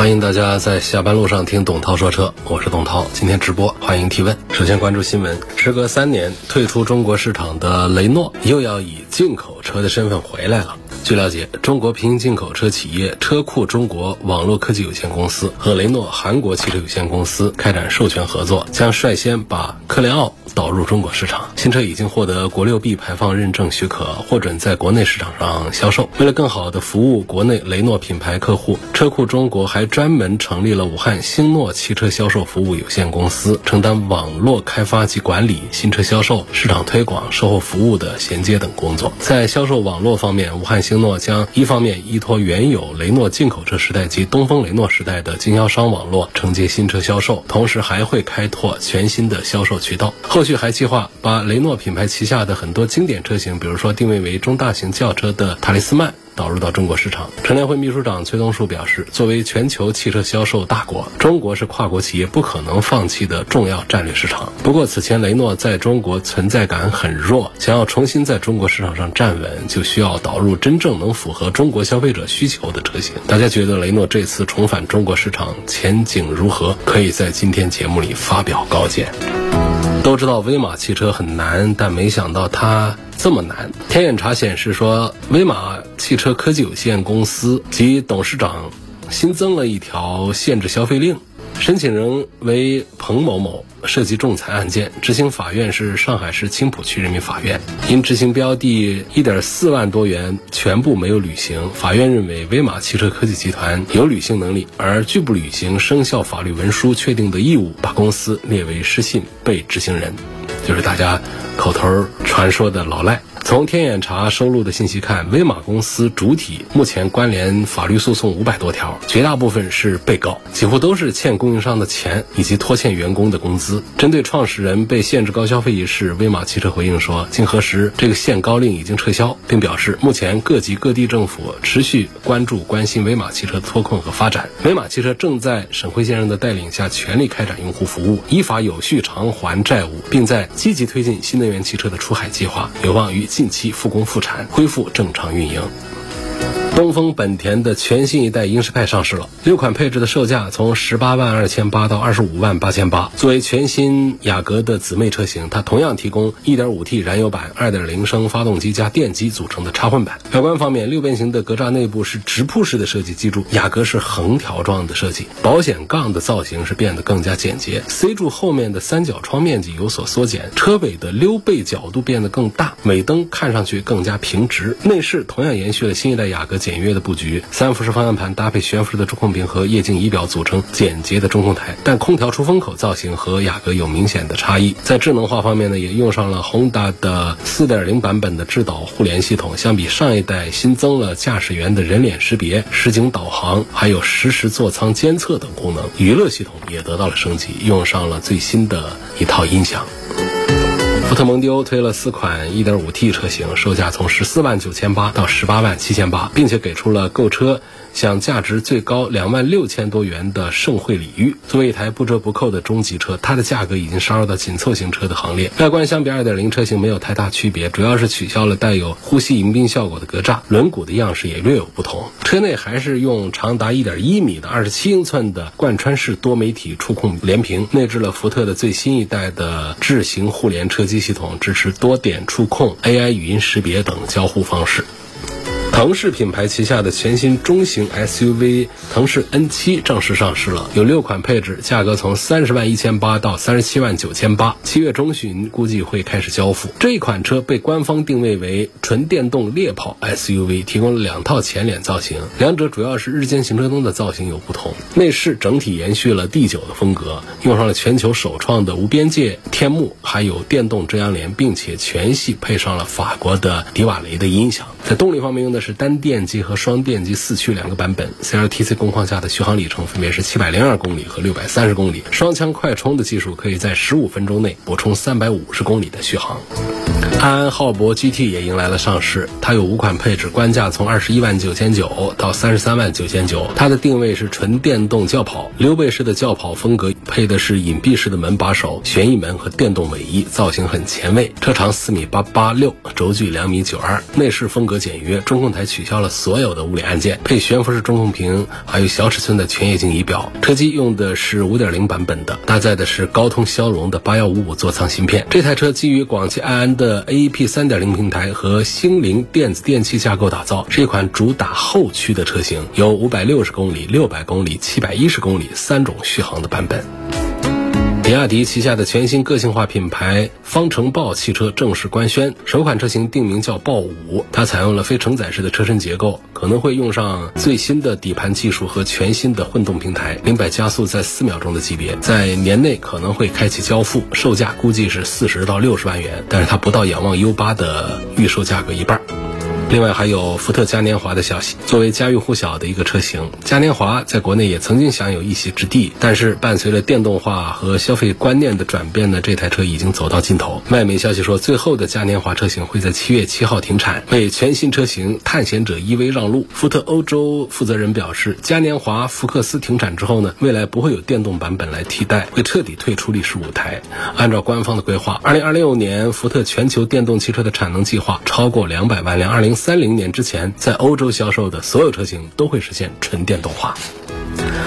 欢迎大家在下班路上听董涛说车，我是董涛，今天直播，欢迎提问。首先关注新闻，时隔三年退出中国市场的雷诺又要以进口车的身份回来了。据了解，中国平行进口车企业车库中国网络科技有限公司和雷诺韩国汽车有限公司开展授权合作，将率先把科雷傲导入中国市场。新车已经获得国六 B 排放认证许可，获准在国内市场上销售。为了更好地服务国内雷诺品牌客户，车库中国还专门成立了武汉星诺汽车销售服务有限公司，承担网络开发及管理、新车销售、市场推广、售后服务的衔接等工作。在销售网络方面，武汉星诺将一方面依托原有雷诺进口车时代及东风雷诺时代的经销商网络承接新车销售，同时还会开拓全新的销售渠道。后续还计划把雷诺品牌旗下的很多经典车型，比如说定位为中大型轿车的塔利斯曼。导入到中国市场。乘联会秘书长崔东树表示，作为全球汽车销售大国，中国是跨国企业不可能放弃的重要战略市场。不过，此前雷诺在中国存在感很弱，想要重新在中国市场上站稳，就需要导入真正能符合中国消费者需求的车型。大家觉得雷诺这次重返中国市场前景如何？可以在今天节目里发表高见。都知道威马汽车很难，但没想到它。这么难？天眼查显示说，威马汽车科技有限公司及董事长新增了一条限制消费令，申请人为彭某某，涉及仲裁案件，执行法院是上海市青浦区人民法院，因执行标的一点四万多元全部没有履行，法院认为威马汽车科技集团有履行能力，而拒不履行生效法律文书确定的义务，把公司列为失信被执行人。就是大家口头传说的老赖。从天眼查收录的信息看，威马公司主体目前关联法律诉讼五百多条，绝大部分是被告，几乎都是欠供应商的钱以及拖欠员工的工资。针对创始人被限制高消费一事，威马汽车回应说，经核实，这个限高令已经撤销，并表示目前各级各地政府持续关注关心威马汽车脱困和发展。威马汽车正在沈辉先生的带领下全力开展用户服务，依法有序偿还债务，并在积极推进新能源汽车的出海计划，有望于。近期复工复产，恢复正常运营。东风本田的全新一代英仕派上市了，六款配置的售价从十八万二千八到二十五万八千八。作为全新雅阁的姊妹车型，它同样提供一点五 T 燃油版、二点零升发动机加电机组成的插混版。外观方面，六边形的格栅内部是直瀑式的设计，记住，雅阁是横条状的设计。保险杠的造型是变得更加简洁，C 柱后面的三角窗面积有所缩减，车尾的溜背角度变得更大，尾灯看上去更加平直。内饰同样延续了新一代雅阁。简约的布局，三辐式方向盘搭配悬浮式的中控屏和液晶仪表组成简洁的中控台，但空调出风口造型和雅阁有明显的差异。在智能化方面呢，也用上了 Honda 的4.0版本的智导互联系统，相比上一代新增了驾驶员的人脸识别、实景导航，还有实时座舱监测等功能。娱乐系统也得到了升级，用上了最新的一套音响。福特蒙迪欧推了四款 1.5T 车型，售价从14万九千八到18万七千八，并且给出了购车。享价值最高两万六千多元的盛会礼遇。作为一台不折不扣的中级车，它的价格已经杀入到紧凑型车的行列。外观相比2.0车型没有太大区别，主要是取消了带有呼吸迎宾效果的格栅，轮毂的样式也略有不同。车内还是用长达1.1米的27英寸的贯穿式多媒体触控连屏，内置了福特的最新一代的智行互联车机系统，支持多点触控、AI 语音识别等交互方式。腾势品牌旗下的全新中型 SUV 腾势 N7 正式上市了，有六款配置，价格从三十万一千八到三十七万九千八，七月中旬估计会开始交付。这一款车被官方定位为纯电动猎跑 SUV，提供了两套前脸造型，两者主要是日间行车灯的造型有不同。内饰整体延续了 D9 的风格，用上了全球首创的无边界天幕，还有电动遮阳帘，并且全系配上了法国的迪瓦雷的音响。在动力方面用的是。单电机和双电机四驱两个版本，CLTC 工况下的续航里程分别是七百零二公里和六百三十公里。双枪快充的技术可以在十五分钟内补充三百五十公里的续航。安安浩博 GT 也迎来了上市，它有五款配置，官价从二十一万九千九到三十三万九千九。它的定位是纯电动轿跑，溜背式的轿跑风格，配的是隐蔽式的门把手、旋翼门和电动尾翼，造型很前卫。车长四米八八六，轴距两米九二。内饰风格简约，中控台取消了所有的物理按键，配悬浮式中控屏，还有小尺寸的全液晶仪表。车机用的是五点零版本的，搭载的是高通骁龙的八幺五五座舱芯片。这台车基于广汽埃安的。AEP 三点零平台和星凌电子电器架构打造，是一款主打后驱的车型，有五百六十公里、六百公里、七百一十公里三种续航的版本。比亚迪旗下的全新个性化品牌方程豹汽车正式官宣，首款车型定名叫豹五，它采用了非承载式的车身结构，可能会用上最新的底盘技术和全新的混动平台，零百加速在四秒钟的级别，在年内可能会开启交付，售价估计是四十到六十万元，但是它不到仰望 U 八的预售价格一半。另外还有福特嘉年华的消息，作为家喻户晓的一个车型，嘉年华在国内也曾经享有一席之地。但是伴随着电动化和消费观念的转变呢，这台车已经走到尽头。外媒消息说，最后的嘉年华车型会在七月七号停产，为全新车型探险者 EV 让路。福特欧洲负责人表示，嘉年华福克斯停产之后呢，未来不会有电动版本来替代，会彻底退出历史舞台。按照官方的规划，二零二六年福特全球电动汽车的产能计划超过两百万辆，二零。三零年之前，在欧洲销售的所有车型都会实现纯电动化。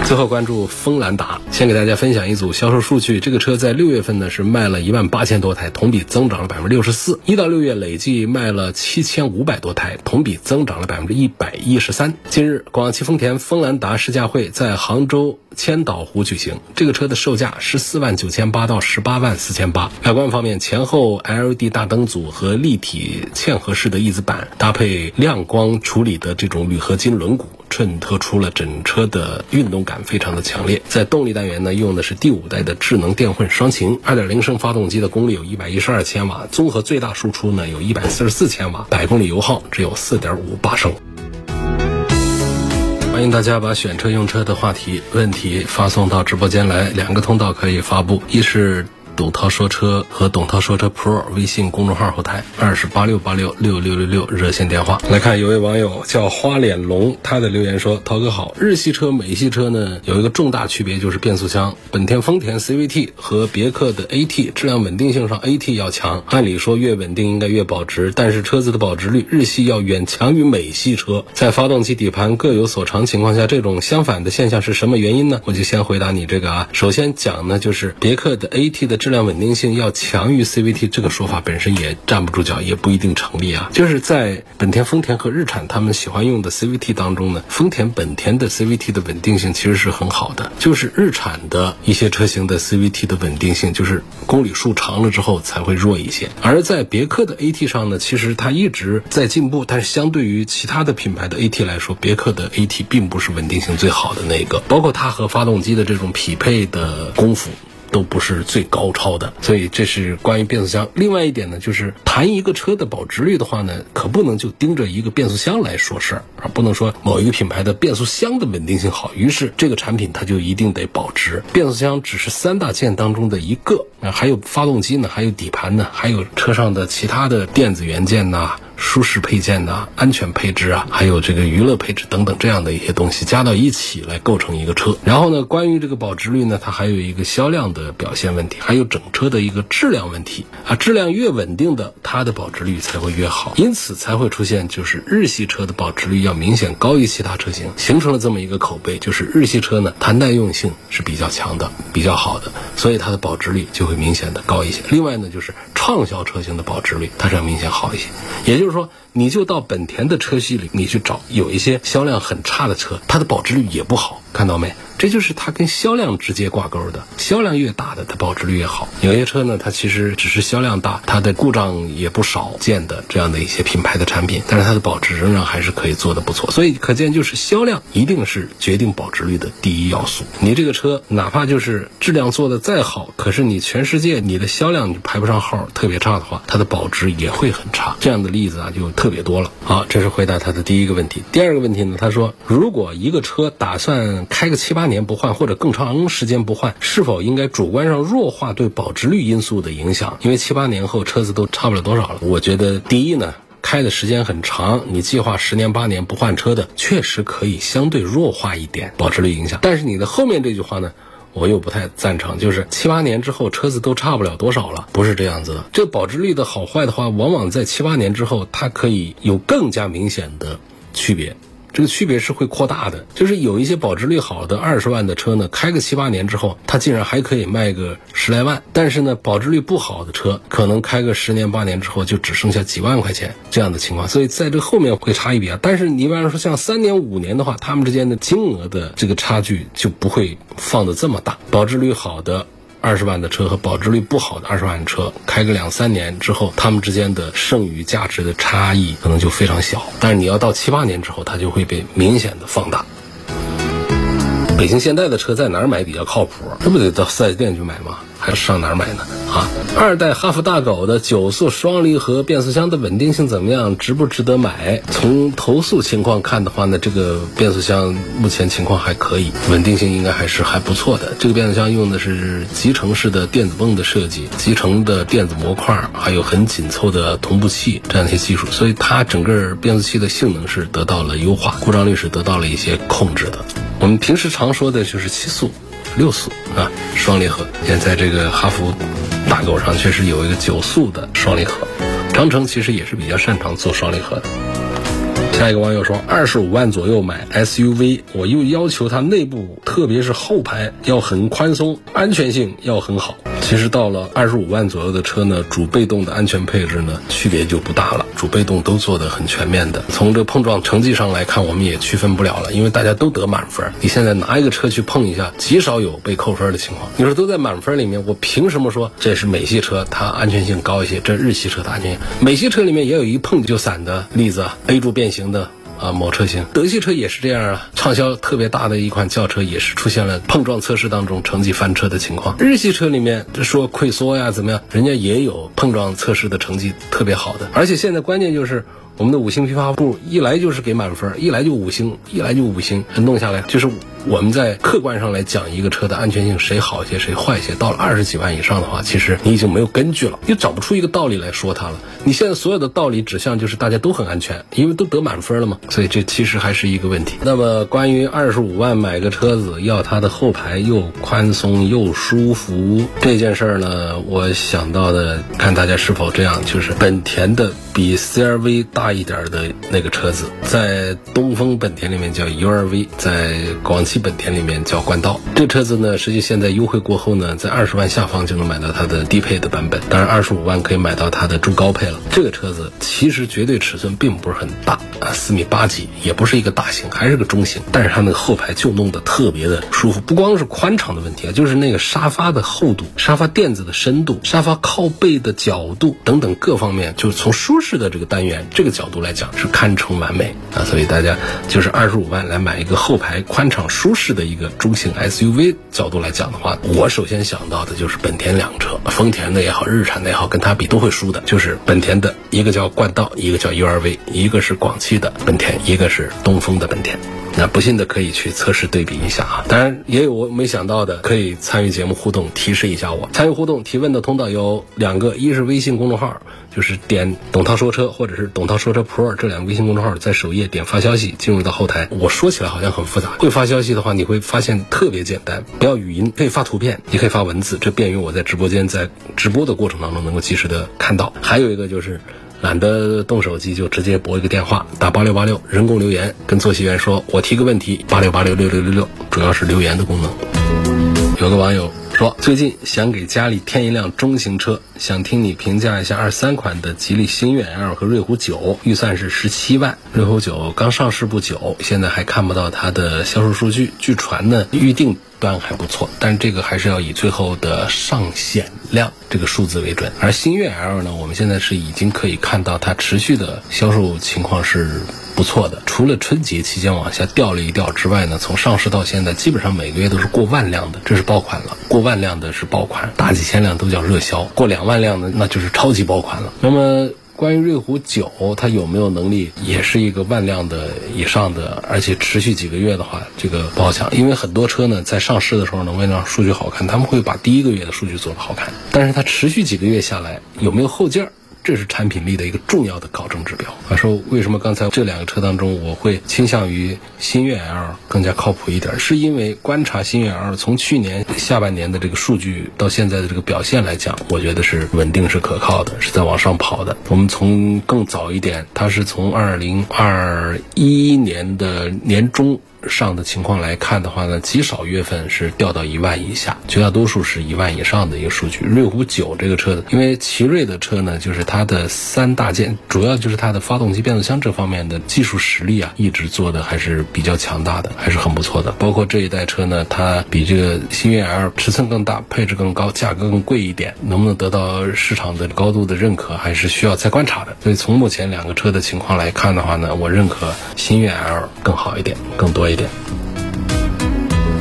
最后关注锋兰达，先给大家分享一组销售数据。这个车在六月份呢是卖了一万八千多台，同比增长了百分之六十四。一到六月累计卖了七千五百多台，同比增长了百分之一百一十三。近日，广汽丰田锋兰达试驾会在杭州千岛湖举行。这个车的售价十四万九千八到十八万四千八。外观方面，前后 LED 大灯组和立体嵌合式的翼子板，搭配亮光处理的这种铝合金轮毂。衬托出了整车的运动感，非常的强烈。在动力单元呢，用的是第五代的智能电混双擎，二点零升发动机的功率有一百一十二千瓦，综合最大输出呢有一百四十四千瓦，百公里油耗只有四点五八升。欢迎大家把选车用车的话题问题发送到直播间来，两个通道可以发布，一是。董涛说车和董涛说车 Pro 微信公众号后台二十八六八六六六六六热线电话来看，有位网友叫花脸龙，他的留言说：涛哥好，日系车、美系车呢有一个重大区别就是变速箱，本田、丰田 CVT 和别克的 AT 质量稳定性上 AT 要强，按理说越稳定应该越保值，但是车子的保值率日系要远强于美系车，在发动机底盘各有所长情况下，这种相反的现象是什么原因呢？我就先回答你这个啊，首先讲呢就是别克的 AT 的。质量稳定性要强于 CVT 这个说法本身也站不住脚，也不一定成立啊。就是在本田、丰田和日产他们喜欢用的 CVT 当中呢，丰田、本田的 CVT 的稳定性其实是很好的。就是日产的一些车型的 CVT 的稳定性，就是公里数长了之后才会弱一些。而在别克的 AT 上呢，其实它一直在进步，但是相对于其他的品牌的 AT 来说，别克的 AT 并不是稳定性最好的那个，包括它和发动机的这种匹配的功夫。都不是最高超的，所以这是关于变速箱。另外一点呢，就是谈一个车的保值率的话呢，可不能就盯着一个变速箱来说事儿啊，不能说某一个品牌的变速箱的稳定性好，于是这个产品它就一定得保值。变速箱只是三大件当中的一个，啊，还有发动机呢，还有底盘呢，还有车上的其他的电子元件呐。舒适配件呐，安全配置啊，还有这个娱乐配置等等这样的一些东西加到一起来构成一个车。然后呢，关于这个保值率呢，它还有一个销量的表现问题，还有整车的一个质量问题啊。质量越稳定的，它的保值率才会越好，因此才会出现就是日系车的保值率要明显高于其他车型，形成了这么一个口碑，就是日系车呢，它耐用性是比较强的，比较好的，所以它的保值率就会明显的高一些。另外呢，就是畅销车型的保值率它是要明显好一些，也就就是。说，你就到本田的车系里，你去找有一些销量很差的车，它的保值率也不好，看到没？这就是它跟销量直接挂钩的。销量越大的，它保值率越好。有些车呢，它其实只是销量大，它的故障也不少见的这样的一些品牌的产品，但是它的保值仍然还是可以做的不错。所以可见，就是销量一定是决定保值率的第一要素。你这个车哪怕就是质量做的再好，可是你全世界你的销量你排不上号，特别差的话，它的保值也会很差。这样的例子啊就特别多了。好，这是回答他的第一个问题。第二个问题呢，他说，如果一个车打算开个七八年不换，或者更长时间不换，是否应该主观上弱化对保值率因素的影响？因为七八年后车子都差不了多少了。我觉得第一呢。开的时间很长，你计划十年八年不换车的，确实可以相对弱化一点保值率影响。但是你的后面这句话呢，我又不太赞成，就是七八年之后车子都差不了多少了，不是这样子的。这保值率的好坏的话，往往在七八年之后，它可以有更加明显的区别。这个区别是会扩大的，就是有一些保值率好的二十万的车呢，开个七八年之后，它竟然还可以卖个十来万。但是呢，保值率不好的车，可能开个十年八年之后，就只剩下几万块钱这样的情况。所以在这后面会差一笔啊。但是你比方说像三年五年的话，他们之间的金额的这个差距就不会放的这么大。保值率好的。二十万的车和保值率不好的二十万的车，开个两三年之后，它们之间的剩余价值的差异可能就非常小。但是你要到七八年之后，它就会被明显的放大。北京现代的车在哪儿买比较靠谱？这不得到四 S 店去买吗？还是上哪儿买呢？啊，二代哈弗大狗的九速双离合变速箱的稳定性怎么样？值不值得买？从投诉情况看的话呢，这个变速箱目前情况还可以，稳定性应该还是还不错的。这个变速箱用的是集成式的电子泵的设计，集成的电子模块，还有很紧凑的同步器这样一些技术，所以它整个变速器的性能是得到了优化，故障率是得到了一些控制的。我们平时常说的就是七速。六速啊，双离合。现在这个哈弗大狗上确实有一个九速的双离合，长城其实也是比较擅长做双离合的。下一个网友说，二十五万左右买 SUV，我又要求它内部，特别是后排要很宽松，安全性要很好。其实到了二十五万左右的车呢，主被动的安全配置呢，区别就不大了。主被动都做得很全面的。从这碰撞成绩上来看，我们也区分不了了，因为大家都得满分。你现在拿一个车去碰一下，极少有被扣分的情况。你说都在满分里面，我凭什么说这是美系车它安全性高一些？这日系车它安全，美系车里面也有一碰就散的例子，A 柱变形的。啊，某车型，德系车也是这样啊，畅销特别大的一款轿车也是出现了碰撞测试当中成绩翻车的情况。日系车里面说溃缩呀怎么样，人家也有碰撞测试的成绩特别好的，而且现在关键就是。我们的五星批发部一来就是给满分，一来就五星，一来就五星，弄下来就是我们在客观上来讲一个车的安全性谁好一些谁坏一些。到了二十几万以上的话，其实你已经没有根据了，你找不出一个道理来说它了。你现在所有的道理指向就是大家都很安全，因为都得满分了嘛。所以这其实还是一个问题。那么关于二十五万买个车子要它的后排又宽松又舒服这件事儿呢，我想到的看大家是否这样，就是本田的。比 CRV 大大一点的那个车子，在东风本田里面叫 URV，在广汽本田里面叫冠道。这个车子呢，实际现在优惠过后呢，在二十万下方就能买到它的低配的版本，当然二十五万可以买到它的中高配了。这个车子其实绝对尺寸并不是很大啊，四米八几，也不是一个大型，还是个中型，但是它那个后排就弄得特别的舒服，不光是宽敞的问题啊，就是那个沙发的厚度、沙发垫子的深度、沙发靠背的角度等等各方面，就是从舒适的这个单元这个角度来讲是堪称完美啊，所以大家就是二十五万来买一个后排宽敞舒适的一个中型 SUV 角度来讲的话，我首先想到的就是本田两车，丰田的也好，日产的也好，跟它比都会输的，就是本田的一个叫冠道，一个叫 URV，一个是广汽的本田，一个是东风的本田。那不信的可以去测试对比一下啊，当然也有我没想到的，可以参与节目互动，提示一下我。参与互动提问的通道有两个，一是微信公众号，就是点“董涛说车”或者是“董涛说车 Pro” 这两个微信公众号，在首页点发消息，进入到后台。我说起来好像很复杂，会发消息的话，你会发现特别简单，不要语音，可以发图片，也可以发文字，这便于我在直播间在直播的过程当中能够及时的看到。还有一个就是。懒得动手机，就直接拨一个电话，打八六八六，人工留言，跟坐席员说：“我提个问题。”八六八六六六六六，主要是留言的功能。有个网友说，最近想给家里添一辆中型车，想听你评价一下二三款的吉利星越 L 和瑞虎九预算是十七万，瑞虎九刚上市不久，现在还看不到它的销售数据。据传呢，预定端还不错，但是这个还是要以最后的上险量这个数字为准。而星越 L 呢，我们现在是已经可以看到它持续的销售情况是不错的。除了春节期间往下掉了一掉之外呢，从上市到现在，基本上每个月都是过万辆的，这是爆款了。过万辆的是爆款，大几千辆都叫热销。过两万辆的那就是超级爆款了。那么。关于瑞虎九，它有没有能力，也是一个万辆的以上的，而且持续几个月的话，这个不好讲。因为很多车呢，在上市的时候呢，为了让数据好看，他们会把第一个月的数据做得好看，但是它持续几个月下来，有没有后劲儿？这是产品力的一个重要的考证指标。他，说为什么刚才这两个车当中，我会倾向于新悦 L 更加靠谱一点？是因为观察新悦 L 从去年下半年的这个数据到现在的这个表现来讲，我觉得是稳定、是可靠的，是在往上跑的。我们从更早一点，它是从二零二一年的年中。上的情况来看的话呢，极少月份是掉到一万以下，绝大多数是一万以上的一个数据。瑞虎九这个车子，因为奇瑞的车呢，就是它的三大件，主要就是它的发动机、变速箱这方面的技术实力啊，一直做的还是比较强大的，还是很不错的。包括这一代车呢，它比这个新悦 L 尺寸更大，配置更高，价格更贵一点，能不能得到市场的高度的认可，还是需要再观察的。所以从目前两个车的情况来看的话呢，我认可新悦 L 更好一点，更多一。一点。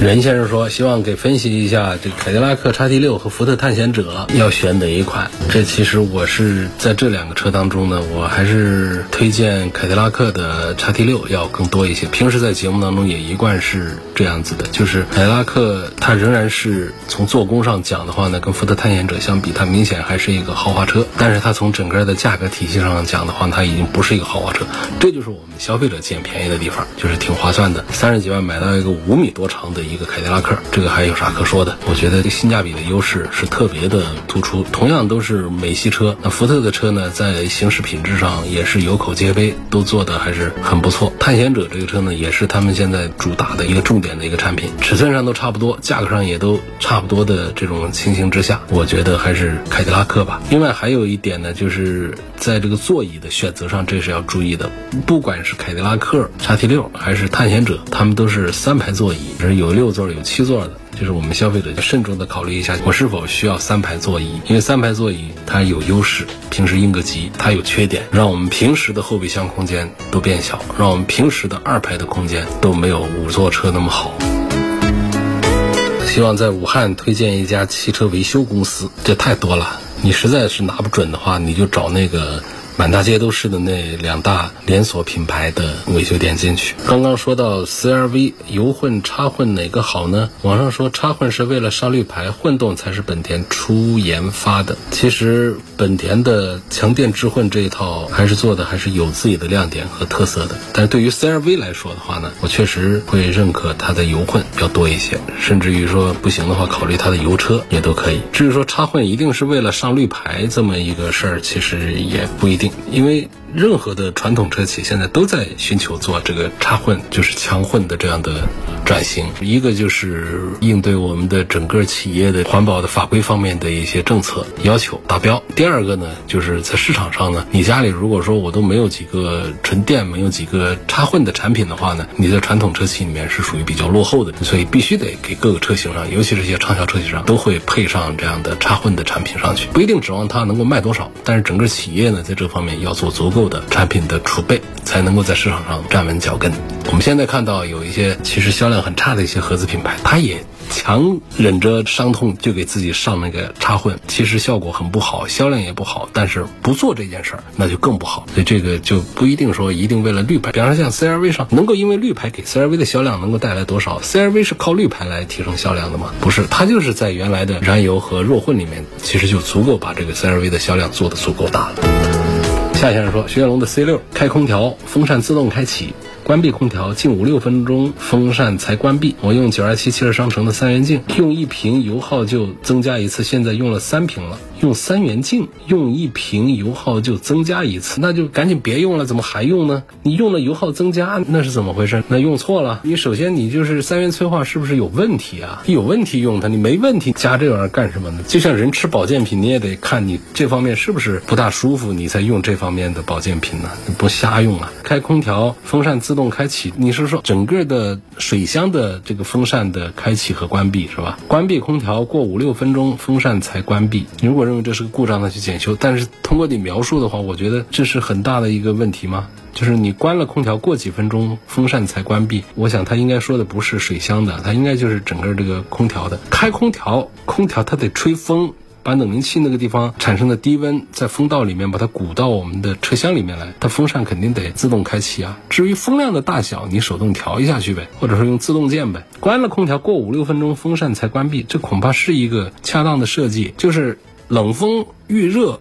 任先生说：“希望给分析一下这凯迪拉克叉 T 六和福特探险者要选哪一款？这其实我是在这两个车当中呢，我还是推荐凯迪拉克的叉 T 六要更多一些。平时在节目当中也一贯是这样子的，就是凯迪拉克它仍然是从做工上讲的话呢，跟福特探险者相比，它明显还是一个豪华车。但是它从整个的价格体系上讲的话，它已经不是一个豪华车。这就是我们消费者捡便宜的地方，就是挺划算的，三十几万买到一个五米多长的。”一个凯迪拉克，这个还有啥可说的？我觉得这性价比的优势是特别的突出。同样都是美系车，那福特的车呢，在行驶品质上也是有口皆碑，都做的还是很不错。探险者这个车呢，也是他们现在主打的一个重点的一个产品，尺寸上都差不多，价格上也都差不多的这种情形之下，我觉得还是凯迪拉克吧。另外还有一点呢，就是在这个座椅的选择上，这是要注意的。不管是凯迪拉克叉 T 六还是探险者，他们都是三排座椅，是有六。六座有七座的，就是我们消费者要慎重的考虑一下，我是否需要三排座椅？因为三排座椅它有优势，平时应个急；它有缺点，让我们平时的后备箱空间都变小，让我们平时的二排的空间都没有五座车那么好。希望在武汉推荐一家汽车维修公司，这太多了，你实在是拿不准的话，你就找那个。满大街都是的那两大连锁品牌的维修店进去。刚刚说到 CRV 油混插混哪个好呢？网上说插混是为了上绿牌，混动才是本田初研发的。其实本田的强电智混这一套还是做的还是有自己的亮点和特色的。但是对于 CRV 来说的话呢，我确实会认可它的油混要多一些，甚至于说不行的话，考虑它的油车也都可以。至于说插混一定是为了上绿牌这么一个事儿，其实也不一定。因为任何的传统车企现在都在寻求做这个插混，就是强混的这样的转型。一个就是应对我们的整个企业的环保的法规方面的一些政策要求达标。第二个呢，就是在市场上呢，你家里如果说我都没有几个纯电，没有几个插混的产品的话呢，你在传统车企里面是属于比较落后的，所以必须得给各个车型上，尤其是一些畅销车型上，都会配上这样的插混的产品上去。不一定指望它能够卖多少，但是整个企业呢，在这方面要做足够的产品的储备，才能够在市场上站稳脚跟。我们现在看到有一些其实销量很差的一些合资品牌，它也强忍着伤痛就给自己上那个插混，其实效果很不好，销量也不好。但是不做这件事儿，那就更不好。所以这个就不一定说一定为了绿牌。比方说像 CRV 上，能够因为绿牌给 CRV 的销量能够带来多少？CRV 是靠绿牌来提升销量的吗？不是，它就是在原来的燃油和弱混里面，其实就足够把这个 CRV 的销量做得足够大了。夏先生说：“雪铁龙的 C 六开空调，风扇自动开启，关闭空调近五六分钟，风扇才关闭。我用九二七汽车商城的三元镜，用一瓶油耗就增加一次，现在用了三瓶了。”用三元镜，用一瓶油耗就增加一次，那就赶紧别用了，怎么还用呢？你用了油耗增加，那是怎么回事？那用错了。你首先你就是三元催化是不是有问题啊？有问题用它，你没问题加这玩意儿干什么呢？就像人吃保健品，你也得看你这方面是不是不大舒服，你才用这方面的保健品呢？你不瞎用啊！开空调，风扇自动开启，你是说整个的水箱的这个风扇的开启和关闭是吧？关闭空调过五六分钟，风扇才关闭。如果认为这是个故障，的去检修。但是通过你描述的话，我觉得这是很大的一个问题吗？就是你关了空调过几分钟，风扇才关闭。我想他应该说的不是水箱的，他应该就是整个这个空调的。开空调，空调它得吹风。把冷凝器那个地方产生的低温在风道里面把它鼓到我们的车厢里面来，它风扇肯定得自动开启啊。至于风量的大小，你手动调一下去呗，或者说用自动键呗。关了空调过五六分钟，风扇才关闭，这恐怕是一个恰当的设计。就是冷风遇热，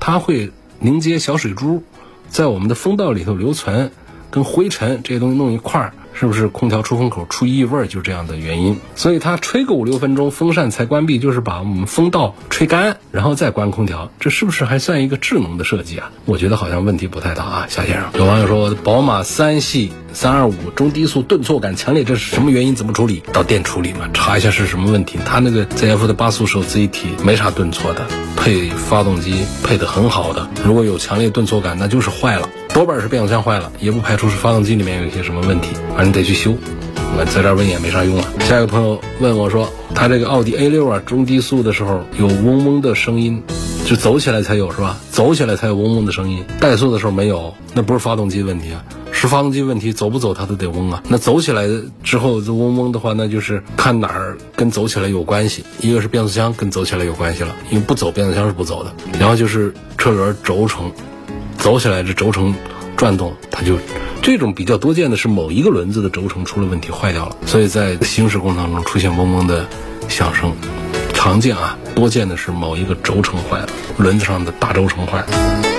它会凝结小水珠，在我们的风道里头留存，跟灰尘这些东西弄一块儿。是不是空调出风口出异味儿就这样的原因？所以它吹个五六分钟，风扇才关闭，就是把我们风道吹干，然后再关空调。这是不是还算一个智能的设计啊？我觉得好像问题不太大啊，夏先生。有网友说，宝马三系三二五中低速顿挫感强烈，这是什么原因？怎么处理？到店处理嘛，查一下是什么问题。它那个 ZF 的八速手自一体没啥顿挫的，配发动机配的很好的。如果有强烈顿挫感，那就是坏了。多半是变速箱坏了，也不排除是发动机里面有一些什么问题，反正得去修。我在这儿问也没啥用啊。下一个朋友问我说，他这个奥迪 A 六啊，中低速的时候有嗡嗡的声音，就走起来才有是吧？走起来才有嗡嗡的声音，怠速的时候没有，那不是发动机问题啊，是发动机问题，走不走它都得嗡啊。那走起来之后这嗡嗡的话，那就是看哪儿跟走起来有关系，一个是变速箱跟走起来有关系了，因为不走变速箱是不走的，然后就是车轮轴承。走起来，这轴承转动，它就这种比较多见的是某一个轮子的轴承出了问题，坏掉了，所以在行驶过程当中出现嗡嗡的响声，常见啊，多见的是某一个轴承坏了，轮子上的大轴承坏了。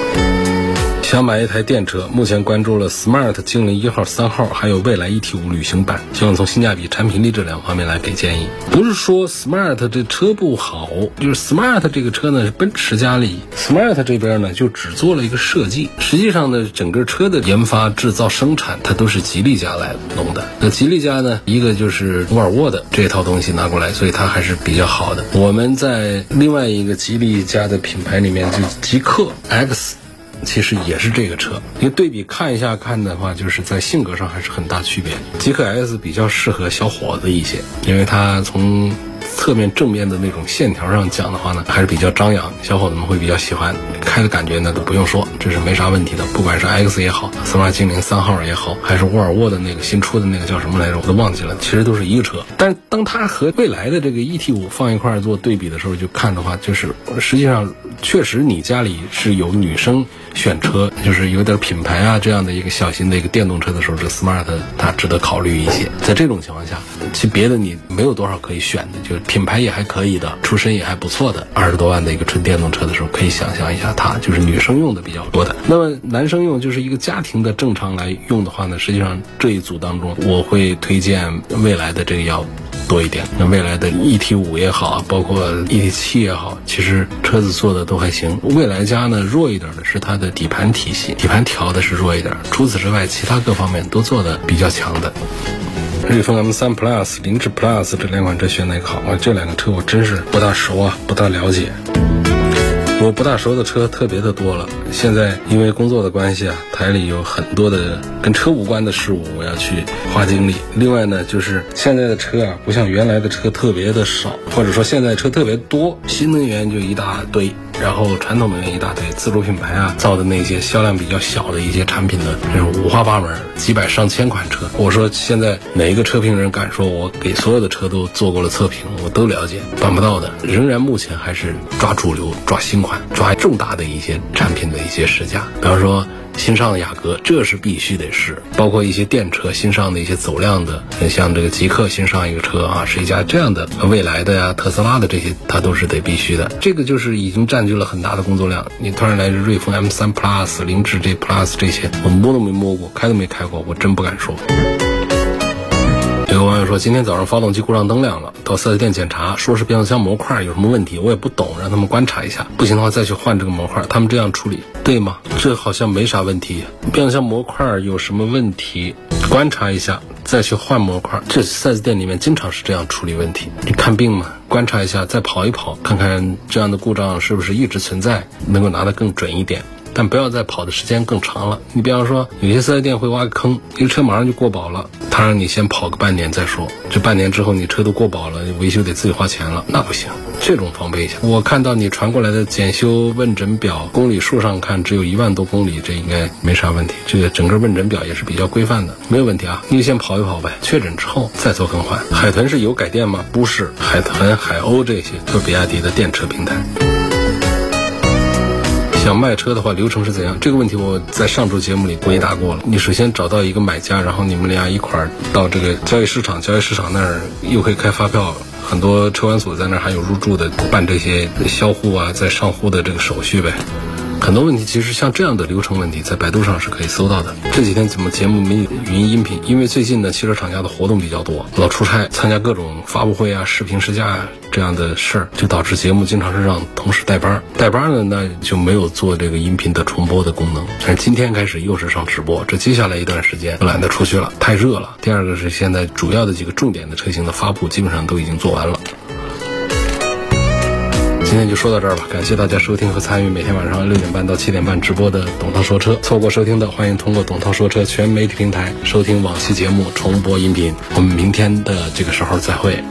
想买一台电车，目前关注了 Smart 精灵一号、三号，还有蔚来 ET 五旅行版，希望从性价比、产品力这两方面来给建议。不是说 Smart 这车不好，就是 Smart 这个车呢是奔驰家里，Smart 这边呢就只做了一个设计，实际上呢整个车的研发、制造、生产它都是吉利家来弄的。那吉利家呢，一个就是沃尔沃的这套东西拿过来，所以它还是比较好的。我们在另外一个吉利家的品牌里面，就极客 X。其实也是这个车，你对比看一下看的话，就是在性格上还是很大区别。极客 S 比较适合小伙子一些，因为它从侧面正面的那种线条上讲的话呢，还是比较张扬，小伙子们会比较喜欢。开的感觉呢都不用说，这是没啥问题的。不管是 X 也好，斯巴精灵三号也好，还是沃尔沃的那个新出的那个叫什么来着，我都忘记了。其实都是一个车，但是当它和未来的这个 ET 五放一块做对比的时候，就看的话，就是实际上确实你家里是有女生。选车就是有点品牌啊，这样的一个小型的一个电动车的时候，这 smart 它值得考虑一些。在这种情况下，其别的你没有多少可以选的，就是品牌也还可以的，出身也还不错的，二十多万的一个纯电动车的时候，可以想象一下它，就是女生用的比较多的。那么男生用就是一个家庭的正常来用的话呢，实际上这一组当中，我会推荐未来的这个要。多一点，那未来的 E T 五也好，包括 E T 七也好，其实车子做的都还行。未来家呢弱一点的是它的底盘体系，底盘调的是弱一点。除此之外，其他各方面都做的比较强的。瑞风 M 三 Plus、凌志 Plus 这两款车选哪个好啊？这两个车我真是不大熟啊，不大了解。我不大熟的车特别的多了，现在因为工作的关系啊，台里有很多的跟车无关的事物，我要去花精力。另外呢，就是现在的车啊，不像原来的车特别的少，或者说现在车特别多，新能源就一大堆。然后传统能源一大堆，自主品牌啊造的那些销量比较小的一些产品的，这种五花八门，几百上千款车。我说现在哪一个车评人敢说我给所有的车都做过了测评，我都了解，办不到的。仍然目前还是抓主流、抓新款、抓重大的一些产品的一些试驾，比方说。新上的雅阁，这是必须得试。包括一些电车新上的一些走量的，像这个极客新上一个车啊，是一家这样的未来的呀、特斯拉的这些，它都是得必须的。这个就是已经占据了很大的工作量。你突然来瑞风 M3 Plus、凌志这 Plus 这些，我摸都没摸过，开都没开过，我真不敢说。有个网友说，今天早上发动机故障灯亮了，到四 S 店检查，说是变速箱模块有什么问题，我也不懂，让他们观察一下，不行的话再去换这个模块。他们这样处理对吗？这好像没啥问题。变速箱模块有什么问题？观察一下再去换模块。这四 S 店里面经常是这样处理问题。你看病嘛，观察一下再跑一跑，看看这样的故障是不是一直存在，能够拿得更准一点。但不要再跑的时间更长了。你比方说，有些四 S 店会挖个坑，一个车马上就过保了，他让你先跑个半年再说。这半年之后，你车都过保了，维修得自己花钱了，那不行。这种防备一下。我看到你传过来的检修问诊表，公里数上看只有一万多公里，这应该没啥问题。这个整个问诊表也是比较规范的，没有问题啊。你就先跑一跑呗，确诊之后再做更换。海豚是有改电吗？不是，海豚、海鸥这些都是比亚迪的电车平台。想卖车的话，流程是怎样？这个问题我在上周节目里回答过了。你首先找到一个买家，然后你们俩一块儿到这个交易市场，交易市场那儿又可以开发票，很多车管所在那儿还有入驻的，办这些销户啊、在上户的这个手续呗。很多问题其实像这样的流程问题，在百度上是可以搜到的。这几天怎么节目没有语音音频？因为最近呢，汽车厂家的活动比较多，老出差，参加各种发布会啊、视频试驾啊这样的事儿，就导致节目经常是让同事代班。代班呢，那就没有做这个音频的重播的功能。但是今天开始又是上直播，这接下来一段时间懒得出去了，太热了。第二个是现在主要的几个重点的车型的发布基本上都已经做完了。今天就说到这儿吧，感谢大家收听和参与每天晚上六点半到七点半直播的董涛说车。错过收听的，欢迎通过董涛说车全媒体平台收听往期节目重播音频。我们明天的这个时候再会。